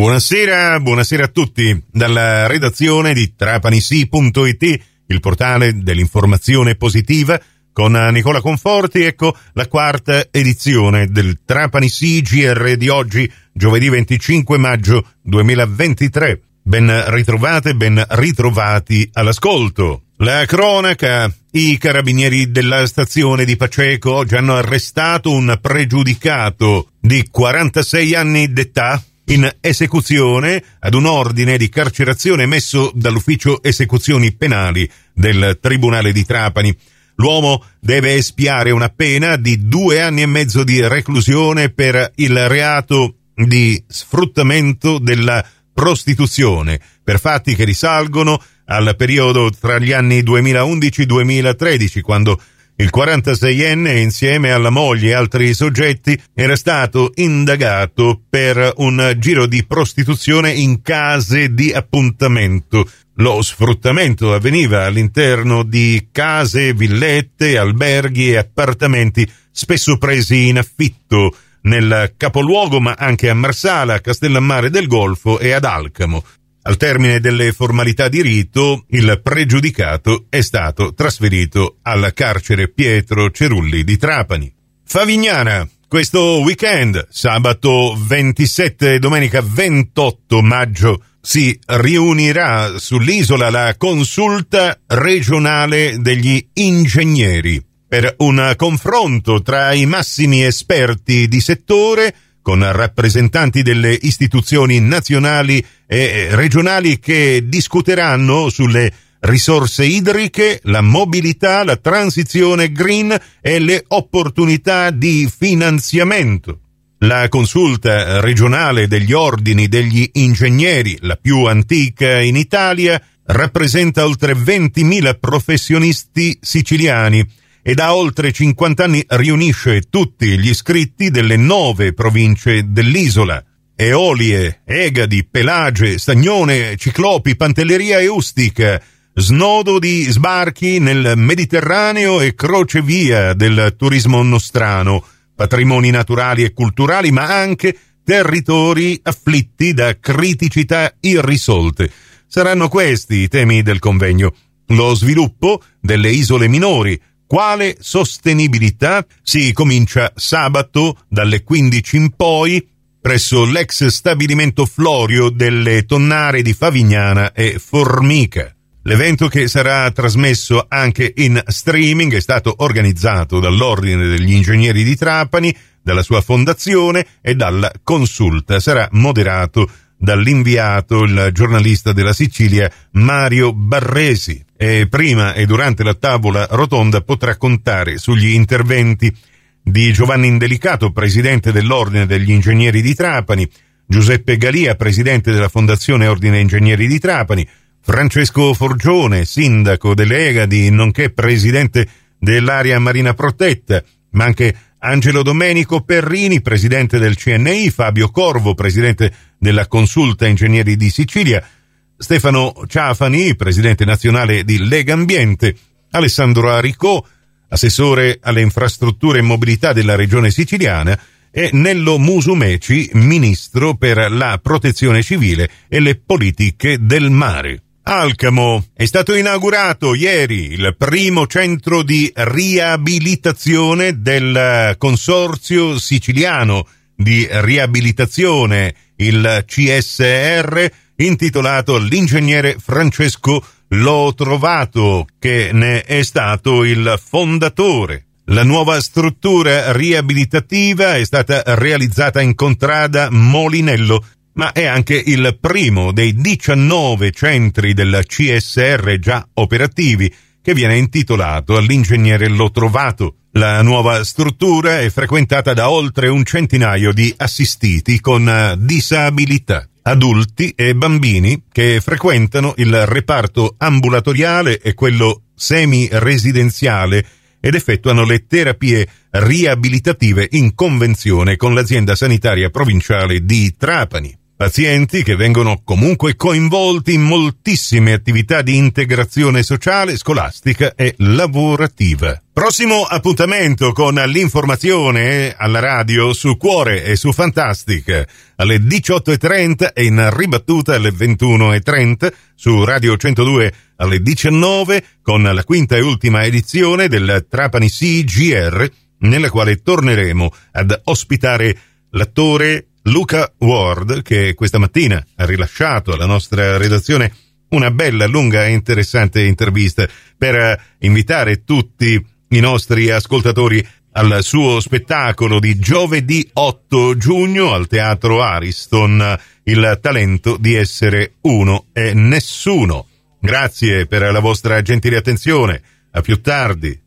Buonasera, buonasera a tutti dalla redazione di trapanisi.it, il portale dell'informazione positiva con Nicola Conforti, ecco la quarta edizione del Trapani CGR di oggi, giovedì 25 maggio 2023. Ben ritrovate, ben ritrovati all'ascolto. La cronaca. I carabinieri della stazione di Paceco oggi hanno arrestato un pregiudicato di 46 anni d'età in esecuzione ad un ordine di carcerazione emesso dall'ufficio esecuzioni penali del Tribunale di Trapani. L'uomo deve espiare una pena di due anni e mezzo di reclusione per il reato di sfruttamento della prostituzione per fatti che risalgono al periodo tra gli anni 2011-2013 quando il 46enne insieme alla moglie e altri soggetti era stato indagato per un giro di prostituzione in case di appuntamento lo sfruttamento avveniva all'interno di case, villette, alberghi e appartamenti spesso presi in affitto nel capoluogo ma anche a Marsala, a Castellammare del Golfo e ad Alcamo. Al termine delle formalità di rito, il pregiudicato è stato trasferito al carcere Pietro Cerulli di Trapani. Favignana, questo weekend, sabato 27 e domenica 28 maggio, si riunirà sull'isola la consulta regionale degli ingegneri per un confronto tra i massimi esperti di settore con rappresentanti delle istituzioni nazionali e regionali che discuteranno sulle risorse idriche, la mobilità, la transizione green e le opportunità di finanziamento. La consulta regionale degli ordini degli ingegneri, la più antica in Italia, rappresenta oltre 20.000 professionisti siciliani e da oltre 50 anni riunisce tutti gli iscritti delle nove province dell'isola. Eolie, Egadi, Pelage, Stagnone, Ciclopi, Pantelleria e Ustica, snodo di sbarchi nel Mediterraneo e crocevia del turismo nostrano, patrimoni naturali e culturali, ma anche territori afflitti da criticità irrisolte. Saranno questi i temi del convegno. Lo sviluppo delle isole minori, quale sostenibilità si comincia sabato dalle 15 in poi presso l'ex stabilimento Florio delle Tonnare di Favignana e Formica. L'evento che sarà trasmesso anche in streaming è stato organizzato dall'Ordine degli Ingegneri di Trapani, dalla sua fondazione e dalla consulta. Sarà moderato dall'inviato, il giornalista della Sicilia Mario Barresi. E prima e durante la tavola rotonda potrà contare sugli interventi di Giovanni Indelicato, presidente dell'Ordine degli Ingegneri di Trapani, Giuseppe Galia, presidente della Fondazione Ordine Ingegneri di Trapani, Francesco Forgione, sindaco delle Egadi, nonché presidente dell'area marina protetta, ma anche Angelo Domenico Perrini, presidente del CNI, Fabio Corvo, presidente della Consulta Ingegneri di Sicilia, Stefano Ciafani, presidente nazionale di Lega Ambiente, Alessandro Aricò, assessore alle infrastrutture e mobilità della regione siciliana, e Nello Musumeci, ministro per la protezione civile e le politiche del mare. Alcamo è stato inaugurato ieri il primo centro di riabilitazione del Consorzio Siciliano di Riabilitazione, il CSR, intitolato all'ingegnere Francesco Lo Trovato, che ne è stato il fondatore. La nuova struttura riabilitativa è stata realizzata in contrada Molinello ma è anche il primo dei 19 centri del CSR già operativi che viene intitolato all'ingegnere Lo Trovato. La nuova struttura è frequentata da oltre un centinaio di assistiti con disabilità, adulti e bambini che frequentano il reparto ambulatoriale e quello semi-residenziale ed effettuano le terapie riabilitative in convenzione con l'azienda sanitaria provinciale di Trapani. Pazienti che vengono comunque coinvolti in moltissime attività di integrazione sociale, scolastica e lavorativa. Prossimo appuntamento con l'informazione alla radio su Cuore e su Fantastic alle 18.30 e in ribattuta alle 21.30 su Radio 102 alle 19 con la quinta e ultima edizione del Trapani CGR nella quale torneremo ad ospitare l'attore Luca Ward che questa mattina ha rilasciato alla nostra redazione una bella, lunga e interessante intervista per invitare tutti i nostri ascoltatori al suo spettacolo di giovedì 8 giugno al Teatro Ariston, il talento di essere uno e nessuno. Grazie per la vostra gentile attenzione. A più tardi.